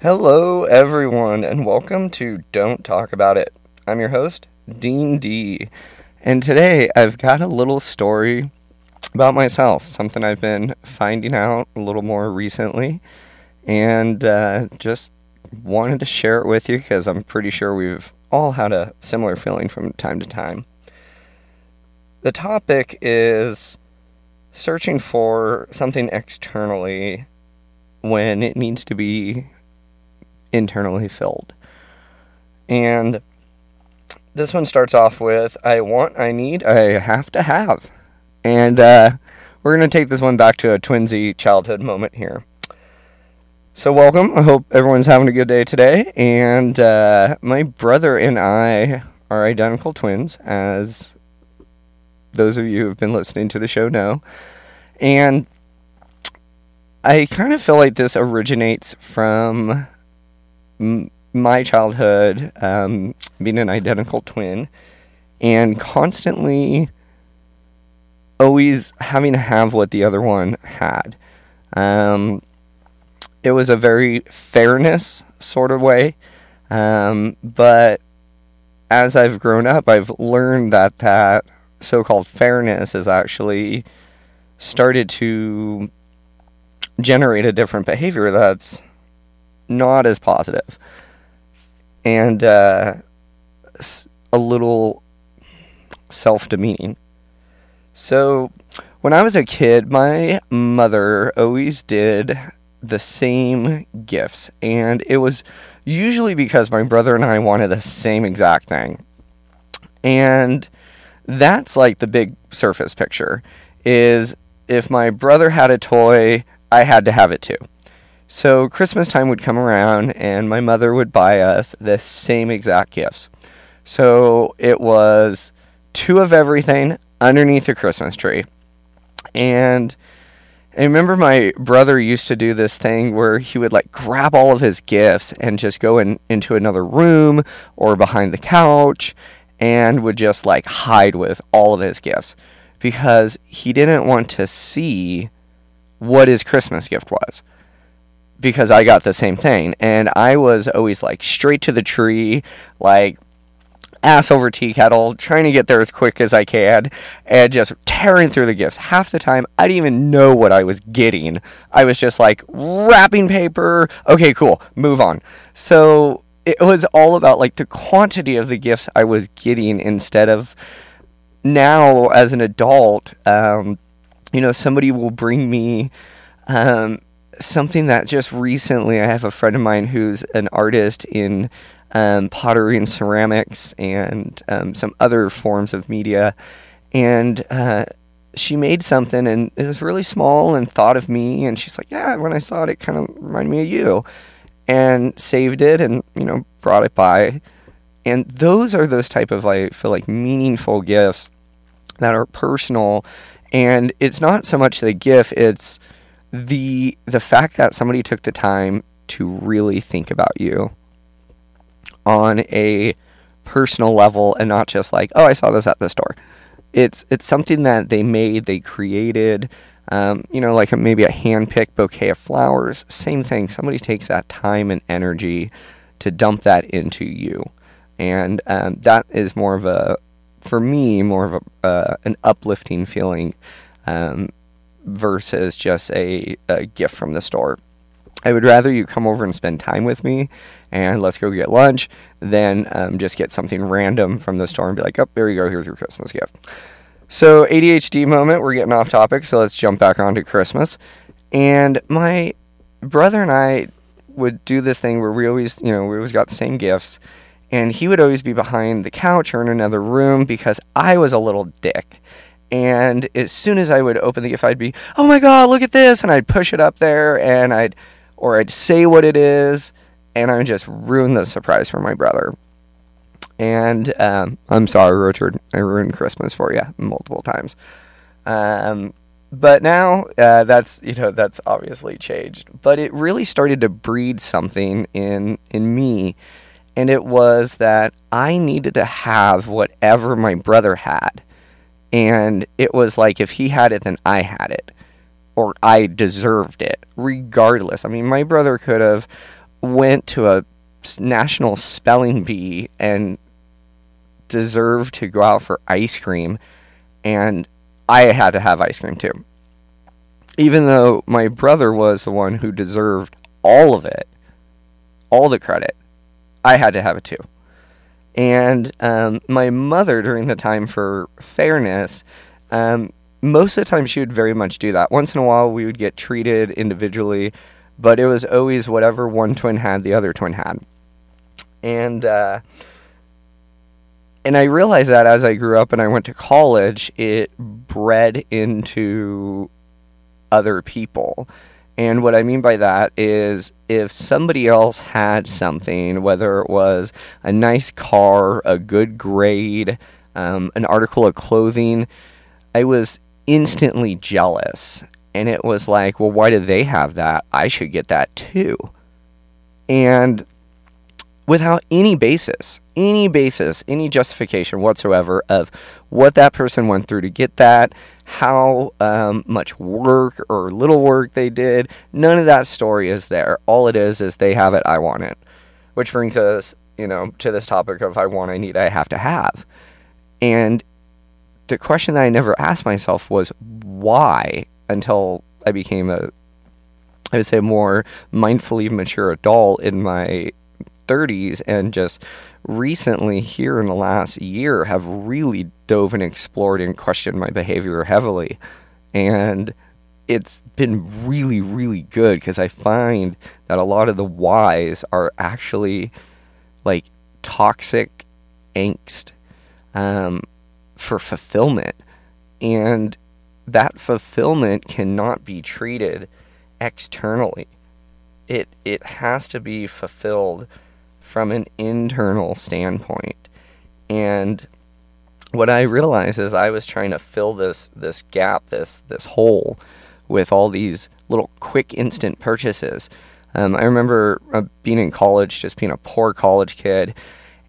Hello, everyone, and welcome to Don't Talk About It. I'm your host, Dean D. And today I've got a little story about myself, something I've been finding out a little more recently, and uh, just wanted to share it with you because I'm pretty sure we've all had a similar feeling from time to time. The topic is searching for something externally when it needs to be internally filled. And this one starts off with I want, I need, I have to have. And uh, we're going to take this one back to a twinsy childhood moment here. So, welcome. I hope everyone's having a good day today. And uh, my brother and I are identical twins, as those of you who have been listening to the show know. And I kind of feel like this originates from my childhood, um, being an identical twin, and constantly always having to have what the other one had. Um, it was a very fairness sort of way. Um, but as I've grown up, I've learned that that so called fairness has actually started to generate a different behavior that's not as positive and uh, a little self demeaning. So, when I was a kid, my mother always did the same gifts, and it was usually because my brother and I wanted the same exact thing. And that's like the big surface picture is if my brother had a toy, I had to have it too. So Christmas time would come around and my mother would buy us the same exact gifts. So it was two of everything underneath the Christmas tree. And I remember my brother used to do this thing where he would like grab all of his gifts and just go in into another room or behind the couch and would just like hide with all of his gifts because he didn't want to see what his Christmas gift was. Because I got the same thing and I was always like straight to the tree, like ass over tea kettle, trying to get there as quick as I can, and just tearing through the gifts. Half the time, I didn't even know what I was getting. I was just like wrapping paper. Okay, cool, move on. So it was all about like the quantity of the gifts I was getting instead of now as an adult. Um, you know, somebody will bring me. Um, something that just recently I have a friend of mine who's an artist in um, pottery and ceramics and um, some other forms of media. And uh, she made something and it was really small and thought of me. And she's like, Yeah, when I saw it, it kind of reminded me of you. And saved it and, you know, brought it by. And those are those type of, I feel like meaningful gifts that are personal. And it's not so much the gift, it's the the fact that somebody took the time to really think about you on a personal level and not just like, oh, I saw this at the store. It's it's something that they made, they created. Um, you know, like a, maybe a hand-picked bouquet of flowers. Same thing. Somebody takes that time and energy to dump that into you, and um, that is more of a, for me, more of a uh, an uplifting feeling um, versus just a, a gift from the store. I would rather you come over and spend time with me and let's go get lunch than um, just get something random from the store and be like, oh, there you go, here's your Christmas gift. So, ADHD moment, we're getting off topic, so let's jump back onto Christmas. And my brother and I would do this thing where we always, you know, we always got the same gifts. And he would always be behind the couch or in another room because I was a little dick. And as soon as I would open the gift, I'd be, oh my God, look at this. And I'd push it up there and I'd, or I'd say what it is and I would just ruin the surprise for my brother. And um, I'm sorry, Richard. I ruined Christmas for you multiple times. Um, but now uh, that's you know that's obviously changed. But it really started to breed something in in me, and it was that I needed to have whatever my brother had, and it was like if he had it, then I had it, or I deserved it, regardless. I mean, my brother could have went to a national spelling bee and deserved to go out for ice cream, and I had to have ice cream too. Even though my brother was the one who deserved all of it, all the credit, I had to have it too. And um, my mother, during the time for fairness, um, most of the time she would very much do that. Once in a while, we would get treated individually, but it was always whatever one twin had, the other twin had. And uh, and I realized that as I grew up and I went to college, it bred into other people. And what I mean by that is if somebody else had something, whether it was a nice car, a good grade, um, an article of clothing, I was instantly jealous. And it was like, well, why do they have that? I should get that too. And without any basis, any basis, any justification whatsoever of what that person went through to get that, how um, much work or little work they did. None of that story is there. All it is is they have it, I want it. Which brings us, you know, to this topic of I want, I need, I have to have. And the question that I never asked myself was why until I became a, I would say, more mindfully mature adult in my 30s and just recently here in the last year have really dove and explored and questioned my behavior heavily. And it's been really really good because i find that a lot of the whys are actually like toxic angst um, for fulfillment. And that fulfillment cannot be treated externally. It it has to be fulfilled from an internal standpoint. And what I realized is I was trying to fill this this gap, this this hole, with all these little quick instant purchases. Um, I remember uh, being in college, just being a poor college kid,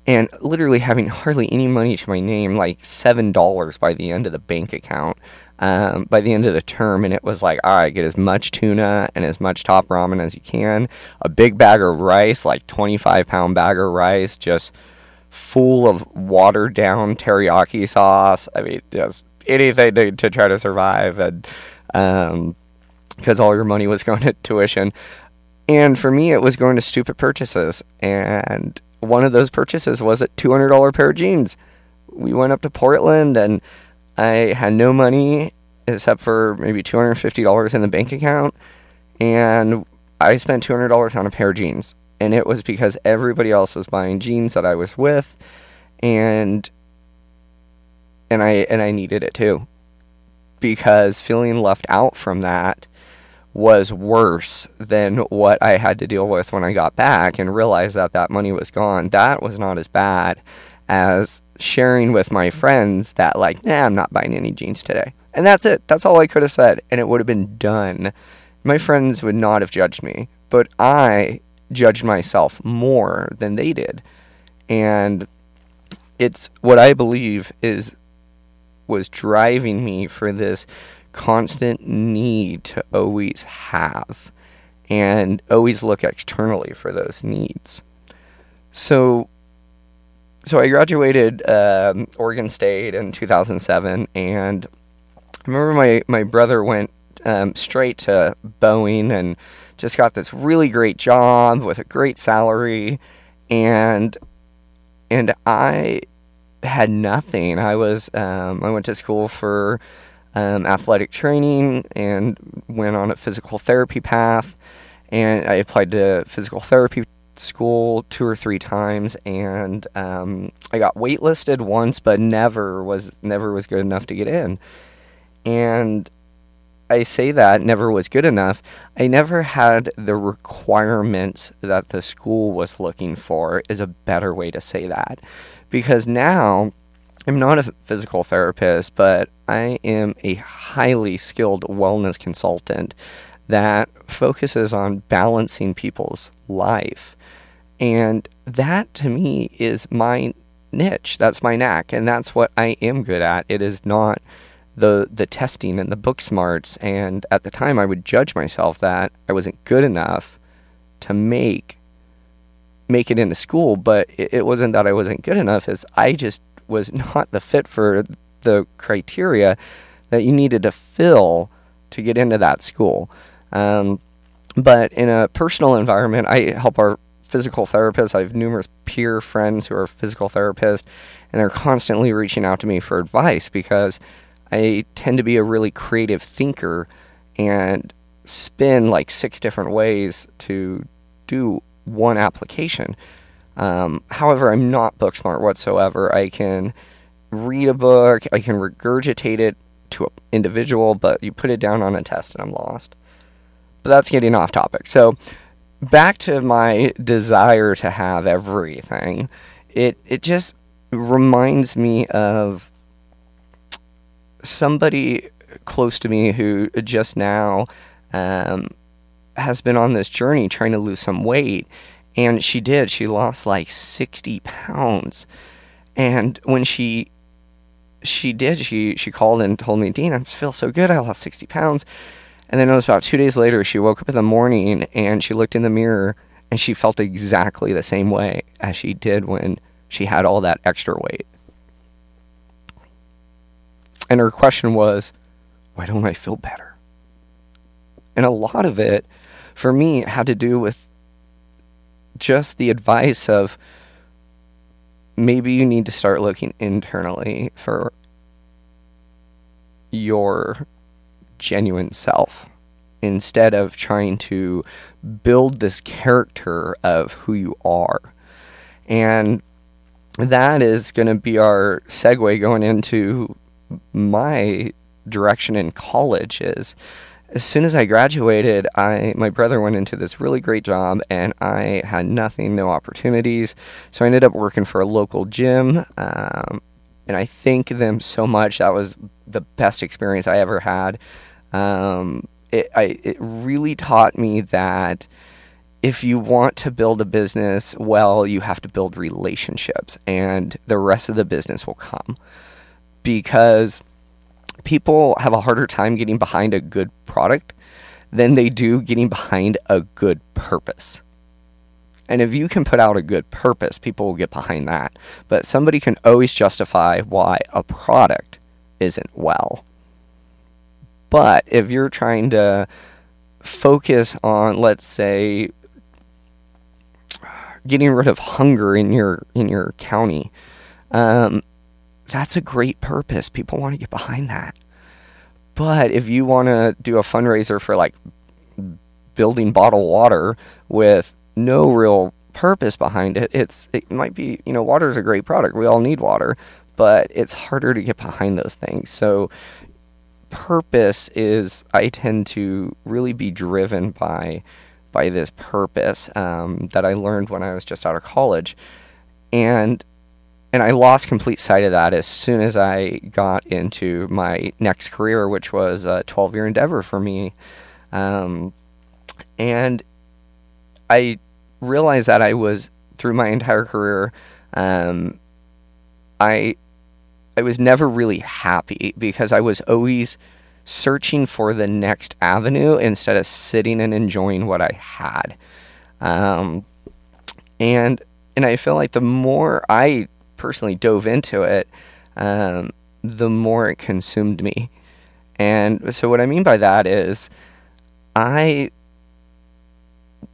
and literally having hardly any money to my name, like seven dollars by the end of the bank account um, by the end of the term, and it was like, all right, get as much tuna and as much top ramen as you can, a big bag of rice, like 25 pound bag of rice, just full of watered down teriyaki sauce. I mean, just anything to, to try to survive, and because um, all your money was going to tuition. And for me, it was going to stupid purchases, and one of those purchases was a $200 pair of jeans. We went up to Portland and I had no money except for maybe $250 in the bank account. And I spent $200 on a pair of jeans. And it was because everybody else was buying jeans that I was with. And and I and I needed it too. Because feeling left out from that was worse than what I had to deal with when I got back and realized that that money was gone. That was not as bad as sharing with my friends that like, nah, I'm not buying any jeans today. And that's it. That's all I could have said and it would have been done. My friends would not have judged me, but I judged myself more than they did. And it's what I believe is was driving me for this constant need to always have and always look externally for those needs. So so I graduated um, Oregon State in 2007, and I remember my my brother went um, straight to Boeing and just got this really great job with a great salary, and and I had nothing. I was um, I went to school for um, athletic training and went on a physical therapy path, and I applied to physical therapy school two or three times, and um, I got waitlisted once, but never was never was good enough to get in. And I say that never was good enough. I never had the requirements that the school was looking for. Is a better way to say that, because now. I'm not a physical therapist, but I am a highly skilled wellness consultant that focuses on balancing people's life. And that to me is my niche. That's my knack. And that's what I am good at. It is not the the testing and the book smarts. And at the time I would judge myself that I wasn't good enough to make make it into school, but it, it wasn't that I wasn't good enough, as I just was not the fit for the criteria that you needed to fill to get into that school. Um, but in a personal environment, I help our physical therapists. I have numerous peer friends who are physical therapists, and they're constantly reaching out to me for advice because I tend to be a really creative thinker and spin like six different ways to do one application. Um, however, I'm not book smart whatsoever. I can read a book, I can regurgitate it to an individual, but you put it down on a test and I'm lost. But that's getting off topic. So, back to my desire to have everything. It it just reminds me of somebody close to me who just now um, has been on this journey trying to lose some weight. And she did. She lost like 60 pounds. And when she she did, she she called and told me, Dean, I feel so good. I lost 60 pounds. And then it was about two days later, she woke up in the morning and she looked in the mirror and she felt exactly the same way as she did when she had all that extra weight. And her question was, why don't I feel better? And a lot of it, for me, had to do with just the advice of maybe you need to start looking internally for your genuine self instead of trying to build this character of who you are. And that is going to be our segue going into my direction in college is as soon as I graduated, I my brother went into this really great job, and I had nothing, no opportunities. So I ended up working for a local gym, um, and I thank them so much. That was the best experience I ever had. Um, it I, it really taught me that if you want to build a business well, you have to build relationships, and the rest of the business will come because people have a harder time getting behind a good product than they do getting behind a good purpose. And if you can put out a good purpose, people will get behind that. But somebody can always justify why a product isn't well. But if you're trying to focus on, let's say, getting rid of hunger in your in your county, um, that's a great purpose. People want to get behind that. But if you want to do a fundraiser for like building bottled water with no real purpose behind it, it's it might be, you know, water is a great product. We all need water, but it's harder to get behind those things. So purpose is I tend to really be driven by by this purpose um, that I learned when I was just out of college, and and I lost complete sight of that as soon as I got into my next career, which was a 12 year endeavor for me. Um, and I realized that I was, through my entire career, um, I, I was never really happy because I was always searching for the next avenue instead of sitting and enjoying what I had. Um, and and I feel like the more I personally dove into it, um, the more it consumed me. And so, what I mean by that is, I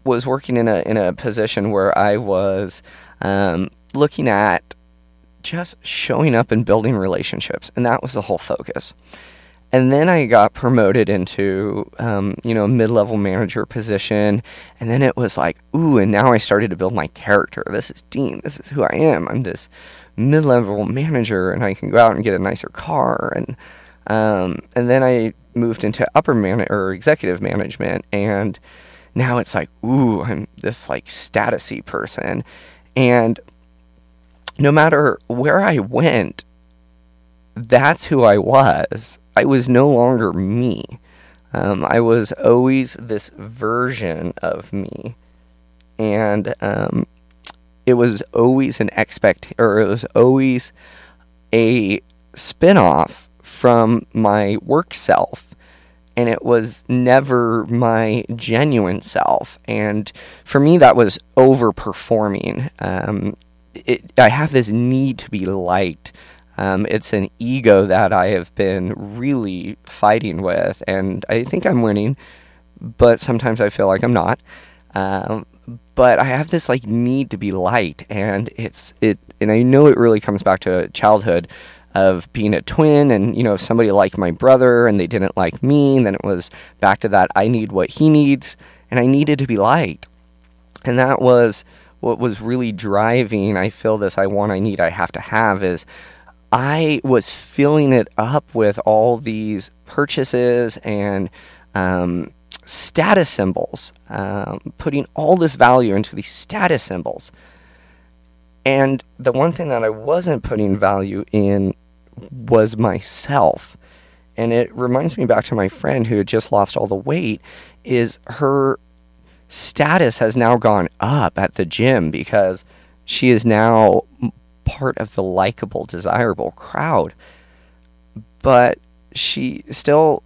was working in a in a position where I was um, looking at just showing up and building relationships, and that was the whole focus. And then I got promoted into, um, you know, mid-level manager position, and then it was like, ooh, and now I started to build my character. This is Dean. This is who I am. I'm this mid-level manager, and I can go out and get a nicer car, and um, and then I moved into upper man or executive management, and now it's like, ooh, I'm this like statusy person, and no matter where I went, that's who I was. I was no longer me. Um, I was always this version of me, and um, it was always an expect, or it was always a spinoff from my work self. and it was never my genuine self. And for me, that was overperforming. Um, it, I have this need to be liked. Um, it's an ego that I have been really fighting with, and I think I'm winning, but sometimes I feel like I'm not. Um, but I have this like need to be liked, and it's it, and I know it really comes back to childhood of being a twin and you know if somebody liked my brother and they didn't like me then it was back to that i need what he needs and i needed to be liked and that was what was really driving i feel this i want i need i have to have is i was filling it up with all these purchases and um, status symbols um, putting all this value into these status symbols and the one thing that I wasn't putting value in was myself. And it reminds me back to my friend who had just lost all the weight is her status has now gone up at the gym because she is now part of the likable, desirable crowd. But she still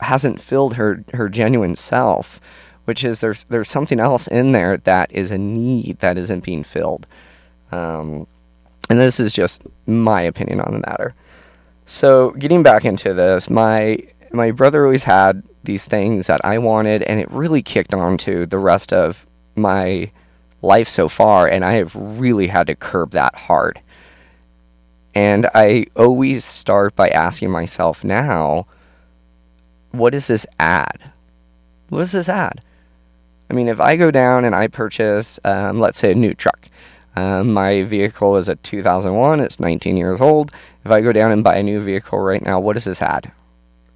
hasn't filled her, her genuine self, which is there's there's something else in there that is a need that isn't being filled. Um, and this is just my opinion on the matter. So, getting back into this, my my brother always had these things that I wanted, and it really kicked on to the rest of my life so far, and I have really had to curb that hard. And I always start by asking myself now, what does this add? What does this add? I mean, if I go down and I purchase, um, let's say, a new truck, um, my vehicle is a 2001. It's 19 years old. If I go down and buy a new vehicle right now, what does this add?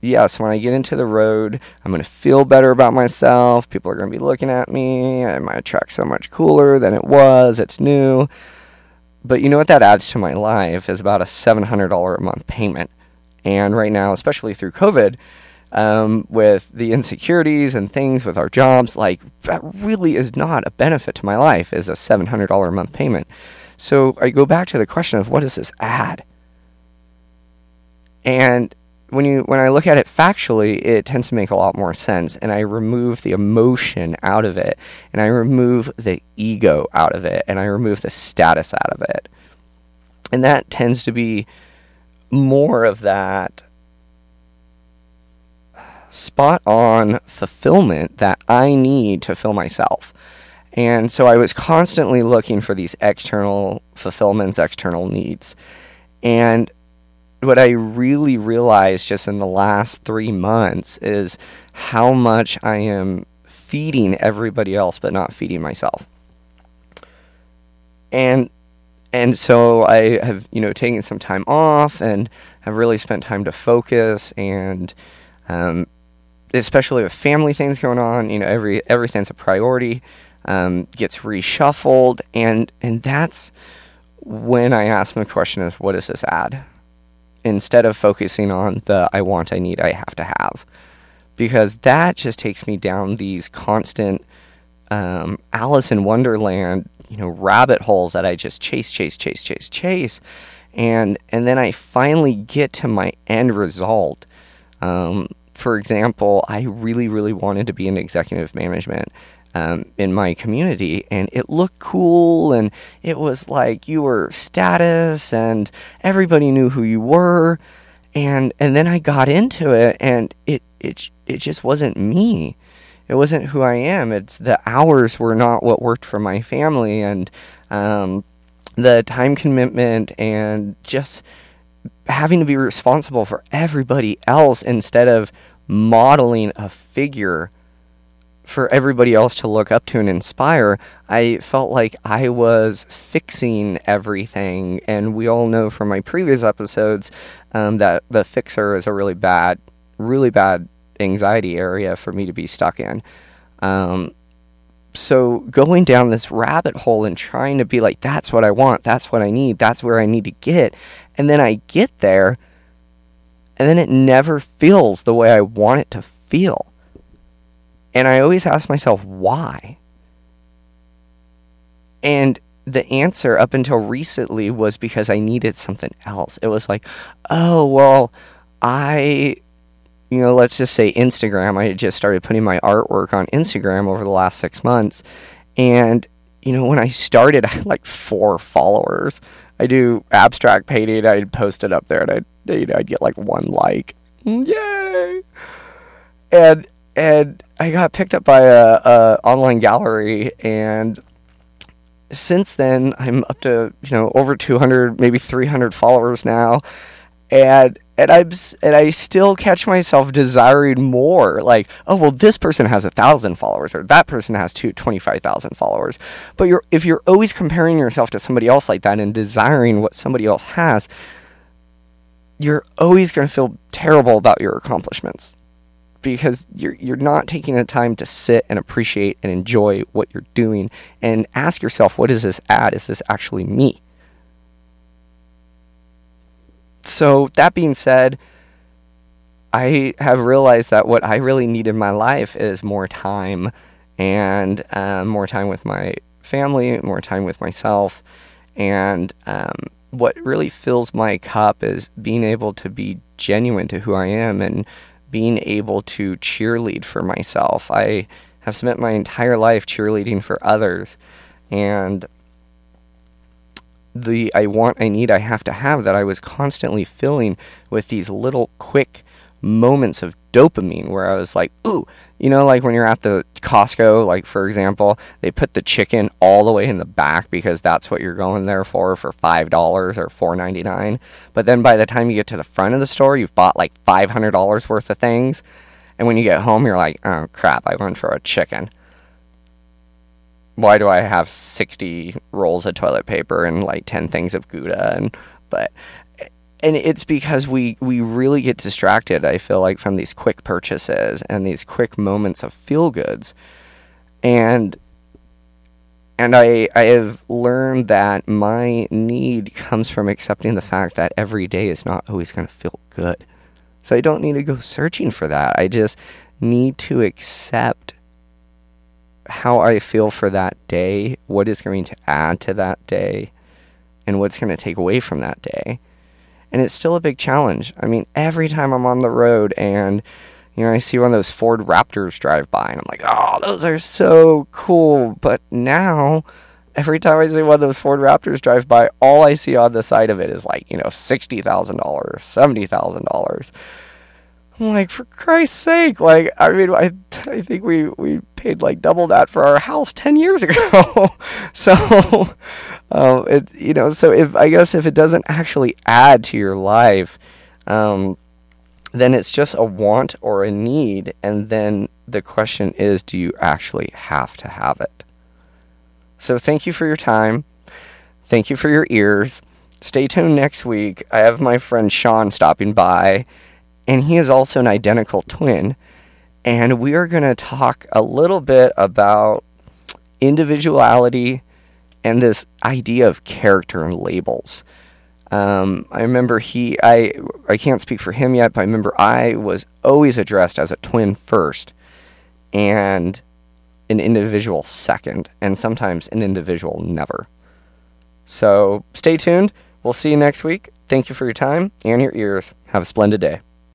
Yes, when I get into the road, I'm going to feel better about myself. People are going to be looking at me. And my truck's so much cooler than it was. It's new. But you know what that adds to my life is about a $700 a month payment. And right now, especially through COVID, um, with the insecurities and things with our jobs, like that really is not a benefit to my life is a $700 a month payment. So I go back to the question of what does this add? And when you when I look at it factually, it tends to make a lot more sense and I remove the emotion out of it and I remove the ego out of it and I remove the status out of it. And that tends to be more of that spot on fulfillment that I need to fill myself. And so I was constantly looking for these external fulfillments, external needs. And what I really realized just in the last three months is how much I am feeding everybody else but not feeding myself. And and so I have, you know, taken some time off and have really spent time to focus and um, especially with family things going on, you know, every everything's a priority. Um, gets reshuffled, and and that's when I ask my question of what does this add? Instead of focusing on the I want, I need, I have to have, because that just takes me down these constant um, Alice in Wonderland, you know, rabbit holes that I just chase, chase, chase, chase, chase, and and then I finally get to my end result. Um, for example, I really, really wanted to be in executive management um, in my community, and it looked cool, and it was like you were status, and everybody knew who you were, and and then I got into it, and it it it just wasn't me. It wasn't who I am. It's the hours were not what worked for my family, and um, the time commitment, and just having to be responsible for everybody else instead of modeling a figure for everybody else to look up to and inspire, I felt like I was fixing everything. And we all know from my previous episodes um, that the fixer is a really bad, really bad anxiety area for me to be stuck in. Um, so going down this rabbit hole and trying to be like, that's what I want, that's what I need, that's where I need to get. And then I get there and then it never feels the way I want it to feel. And I always ask myself, why? And the answer up until recently was because I needed something else. It was like, oh, well, I, you know, let's just say Instagram. I just started putting my artwork on Instagram over the last six months. And, you know, when I started, I had like four followers. I do abstract painting. I'd post it up there and I'd, you know, I'd get like one like. Yay! And, and I got picked up by a, a online gallery and since then I'm up to, you know, over 200, maybe 300 followers now. And and I'm and I still catch myself desiring more. Like, oh well, this person has a thousand followers, or that person has two twenty five thousand followers. But you're if you're always comparing yourself to somebody else like that and desiring what somebody else has, you're always going to feel terrible about your accomplishments because you're you're not taking the time to sit and appreciate and enjoy what you're doing and ask yourself, what is this add? Is this actually me? so that being said, I have realized that what I really need in my life is more time and uh, more time with my family, more time with myself. And um, what really fills my cup is being able to be genuine to who I am and being able to cheerlead for myself. I have spent my entire life cheerleading for others. And the I want, I need, I have to have that I was constantly filling with these little quick moments of dopamine where I was like, ooh, you know, like when you're at the Costco, like for example, they put the chicken all the way in the back because that's what you're going there for for five dollars or four ninety nine. But then by the time you get to the front of the store, you've bought like five hundred dollars worth of things, and when you get home, you're like, oh crap, I went for a chicken why do I have 60 rolls of toilet paper and like 10 things of Gouda and but and it's because we we really get distracted I feel like from these quick purchases and these quick moments of feel goods and and I I have learned that my need comes from accepting the fact that every day is not always going to feel good. So I don't need to go searching for that. I just need to accept how I feel for that day, what is going to add to that day, and what's going to take away from that day. And it's still a big challenge. I mean, every time I'm on the road and you know, I see one of those Ford Raptors drive by and I'm like, "Oh, those are so cool." But now every time I see one of those Ford Raptors drive by, all I see on the side of it is like, you know, $60,000, $70,000. I'm like, for Christ's sake, like, I mean, I, I think we, we paid like double that for our house 10 years ago. so, um, it, you know, so if, I guess if it doesn't actually add to your life, um, then it's just a want or a need. And then the question is, do you actually have to have it? So thank you for your time. Thank you for your ears. Stay tuned next week. I have my friend Sean stopping by and he is also an identical twin. And we are going to talk a little bit about individuality and this idea of character and labels. Um, I remember he, I, I can't speak for him yet, but I remember I was always addressed as a twin first and an individual second, and sometimes an individual never. So stay tuned. We'll see you next week. Thank you for your time and your ears. Have a splendid day.